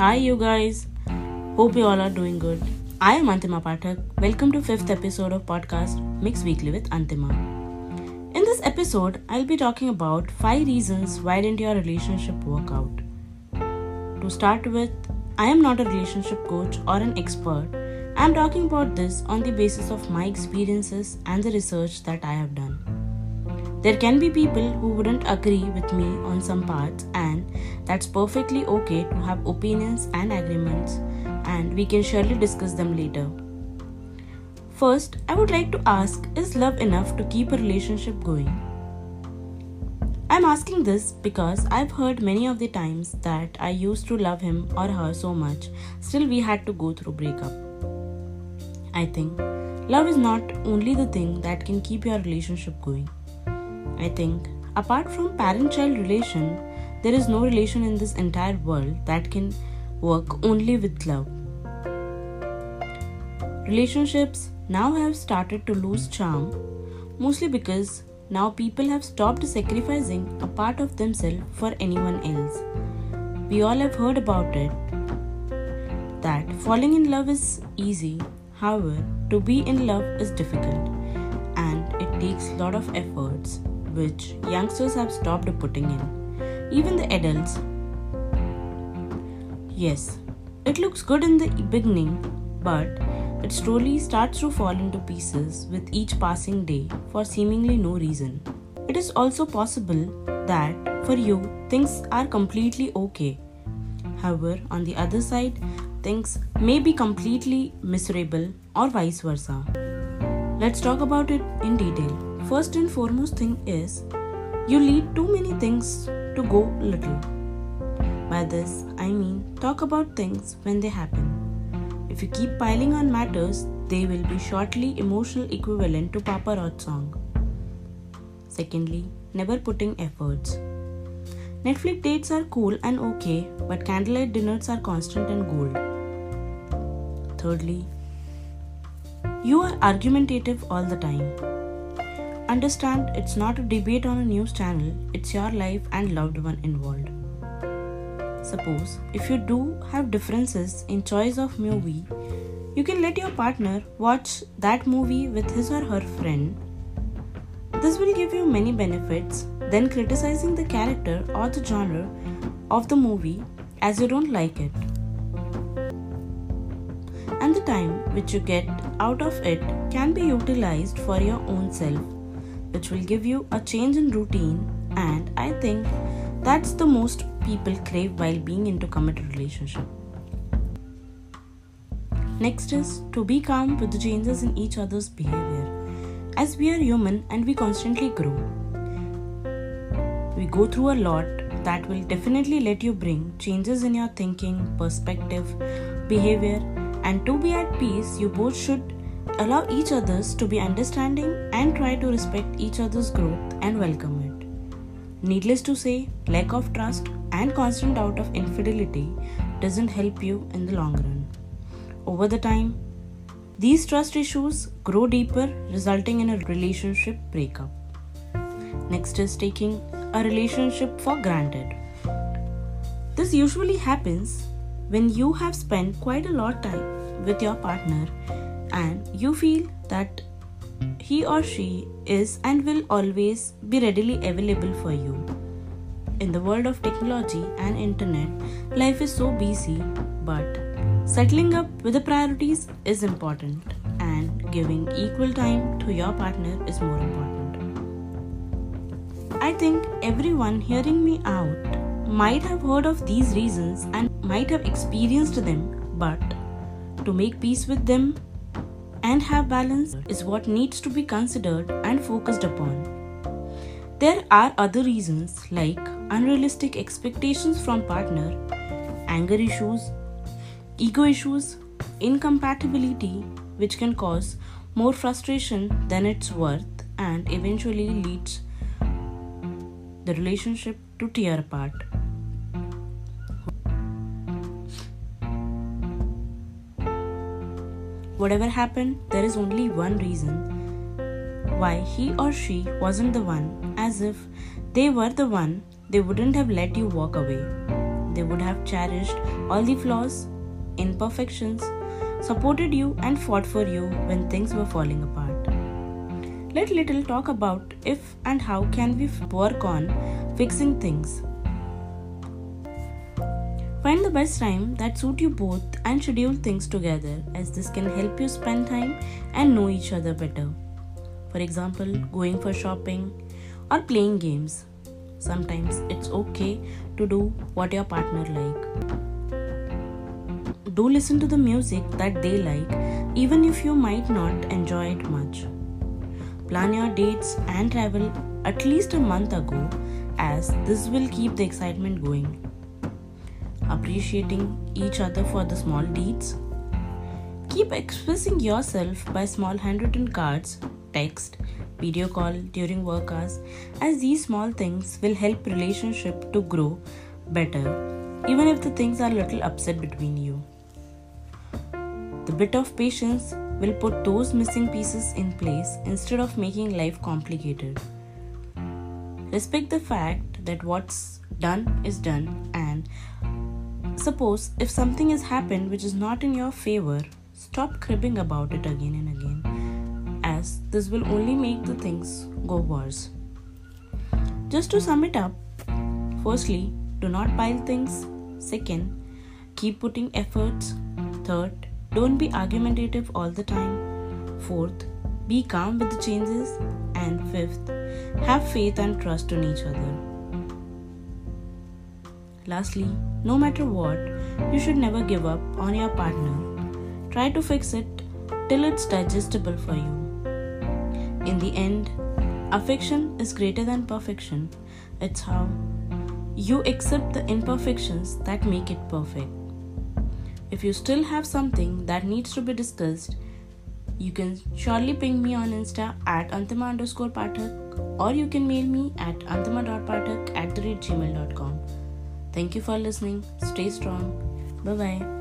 Hi, you guys. Hope you all are doing good. I am Antima Pathak. Welcome to fifth episode of podcast Mix Weekly with Antima. In this episode, I'll be talking about five reasons why didn't your relationship work out. To start with, I am not a relationship coach or an expert. I am talking about this on the basis of my experiences and the research that I have done. There can be people who wouldn't agree with me on some parts, and that's perfectly okay to have opinions and agreements, and we can surely discuss them later. First, I would like to ask Is love enough to keep a relationship going? I'm asking this because I've heard many of the times that I used to love him or her so much, still, we had to go through breakup. I think love is not only the thing that can keep your relationship going. I think, apart from parent child relation, there is no relation in this entire world that can work only with love. Relationships now have started to lose charm, mostly because now people have stopped sacrificing a part of themselves for anyone else. We all have heard about it that falling in love is easy, however, to be in love is difficult and it takes lot of efforts which youngsters have stopped putting in. Even the adults. Yes, it looks good in the beginning, but it slowly starts to fall into pieces with each passing day for seemingly no reason. It is also possible that for you things are completely okay. However, on the other side, things may be completely miserable or vice versa. Let's talk about it in detail. First and foremost thing is you lead too many things to go little. By this, I mean talk about things when they happen. If you keep piling on matters, they will be shortly emotional equivalent to Papa Roach song. Secondly, never putting efforts. Netflix dates are cool and okay, but candlelight dinners are constant and gold. Thirdly, you are argumentative all the time. Understand it's not a debate on a news channel, it's your life and loved one involved. Suppose if you do have differences in choice of movie, you can let your partner watch that movie with his or her friend. This will give you many benefits than criticizing the character or the genre of the movie as you don't like it. And the time which you get out of it can be utilized for your own self which will give you a change in routine and i think that's the most people crave while being into committed relationship. Next is to be calm with the changes in each other's behavior. As we are human and we constantly grow we go through a lot that will definitely let you bring changes in your thinking perspective behavior and to be at peace you both should allow each others to be understanding and try to respect each other's growth and welcome it. Needless to say, lack of trust and constant doubt of infidelity doesn't help you in the long run. Over the time, these trust issues grow deeper, resulting in a relationship breakup. Next is taking a relationship for granted. This usually happens when you have spent quite a lot of time with your partner and you feel that he or she is and will always be readily available for you. In the world of technology and internet, life is so busy, but settling up with the priorities is important and giving equal time to your partner is more important. I think everyone hearing me out might have heard of these reasons and might have experienced them, but to make peace with them and have balance is what needs to be considered and focused upon. There are other reasons like unrealistic expectations from partner, anger issues, ego issues, incompatibility which can cause more frustration than it's worth and eventually leads the relationship to tear apart. Whatever happened, there is only one reason why he or she wasn't the one, as if they were the one, they wouldn't have let you walk away. they would have cherished all the flaws, imperfections, supported you, and fought for you when things were falling apart. Let little talk about if and how can we work on fixing things. Find the best time that suit you both and schedule things together as this can help you spend time and know each other better. For example, going for shopping or playing games. Sometimes it's okay to do what your partner like. Do listen to the music that they like even if you might not enjoy it much. Plan your dates and travel at least a month ago as this will keep the excitement going. Appreciating each other for the small deeds. Keep expressing yourself by small handwritten cards, text, video call during work hours as these small things will help relationship to grow better even if the things are a little upset between you the bit of patience will put those missing pieces in place instead of making life complicated respect the fact that what's done is done and suppose if something has happened which is not in your favor stop cribbing about it again and again as this will only make the things go worse. Just to sum it up, firstly, do not pile things. Second, keep putting efforts. Third, don't be argumentative all the time. Fourth, be calm with the changes. And fifth, have faith and trust in each other. Lastly, no matter what, you should never give up on your partner. Try to fix it till it's digestible for you. In the end, affection is greater than perfection. It's how you accept the imperfections that make it perfect. If you still have something that needs to be discussed, you can surely ping me on Insta at antima underscore pathak or you can mail me at antima.pathak at the gmail.com. Thank you for listening. Stay strong. Bye bye.